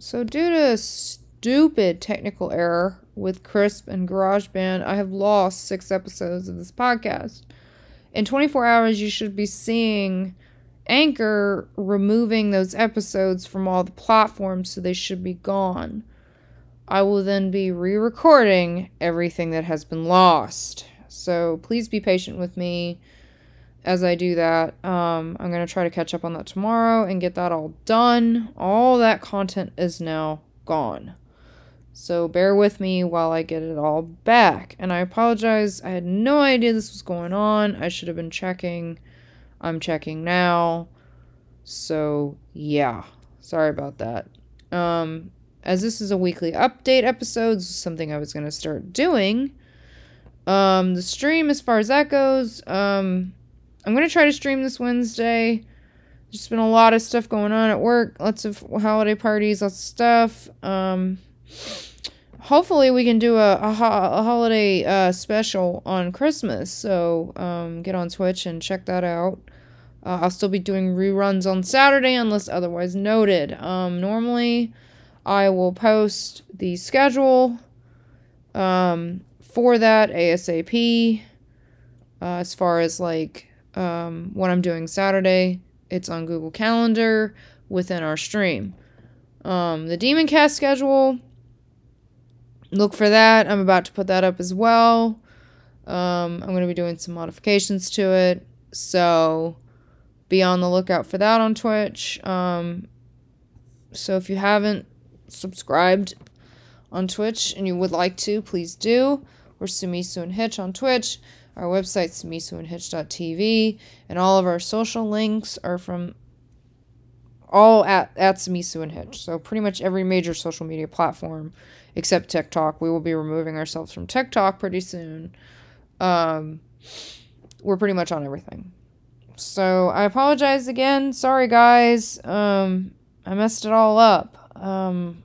So, due to a stupid technical error with Krisp and GarageBand, I have lost six episodes of this podcast. In 24 hours, you should be seeing Anchor removing those episodes from all the platforms, so they should be gone. I will then be re recording everything that has been lost. So please be patient with me as I do that. Um, I'm going to try to catch up on that tomorrow and get that all done. All that content is now gone. So bear with me while I get it all back. And I apologize. I had no idea this was going on. I should have been checking. I'm checking now. So, yeah. Sorry about that. Um, as this is a weekly update episode, something I was going to start doing. Um, the stream, as far as that goes, um, I'm going to try to stream this Wednesday. There's been a lot of stuff going on at work, lots of holiday parties, lots of stuff. Um, hopefully, we can do a, a, ho- a holiday uh, special on Christmas. So, um, get on Twitch and check that out. Uh, I'll still be doing reruns on Saturday unless otherwise noted. Um, normally, I will post the schedule um, for that ASAP. Uh, as far as like um, what I'm doing Saturday, it's on Google Calendar within our stream. Um, the Demoncast schedule, look for that. I'm about to put that up as well. Um, I'm going to be doing some modifications to it. So be on the lookout for that on Twitch. Um, so if you haven't subscribed on Twitch and you would like to, please do. We're Sumisu and Hitch on Twitch. Our website, sumisuandhitch.tv. And all of our social links are from all at, at Sumisu and Hitch. So pretty much every major social media platform except TikTok. We will be removing ourselves from TikTok pretty soon. Um, we're pretty much on everything. So I apologize again. Sorry, guys. Um, I messed it all up. Um,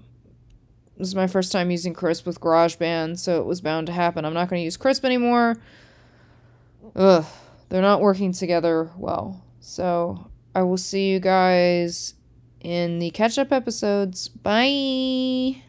this is my first time using Krisp with GarageBand, so it was bound to happen. I'm not going to use Krisp anymore. Ugh, they're not working together well. So I will see you guys in the catch up episodes. Bye.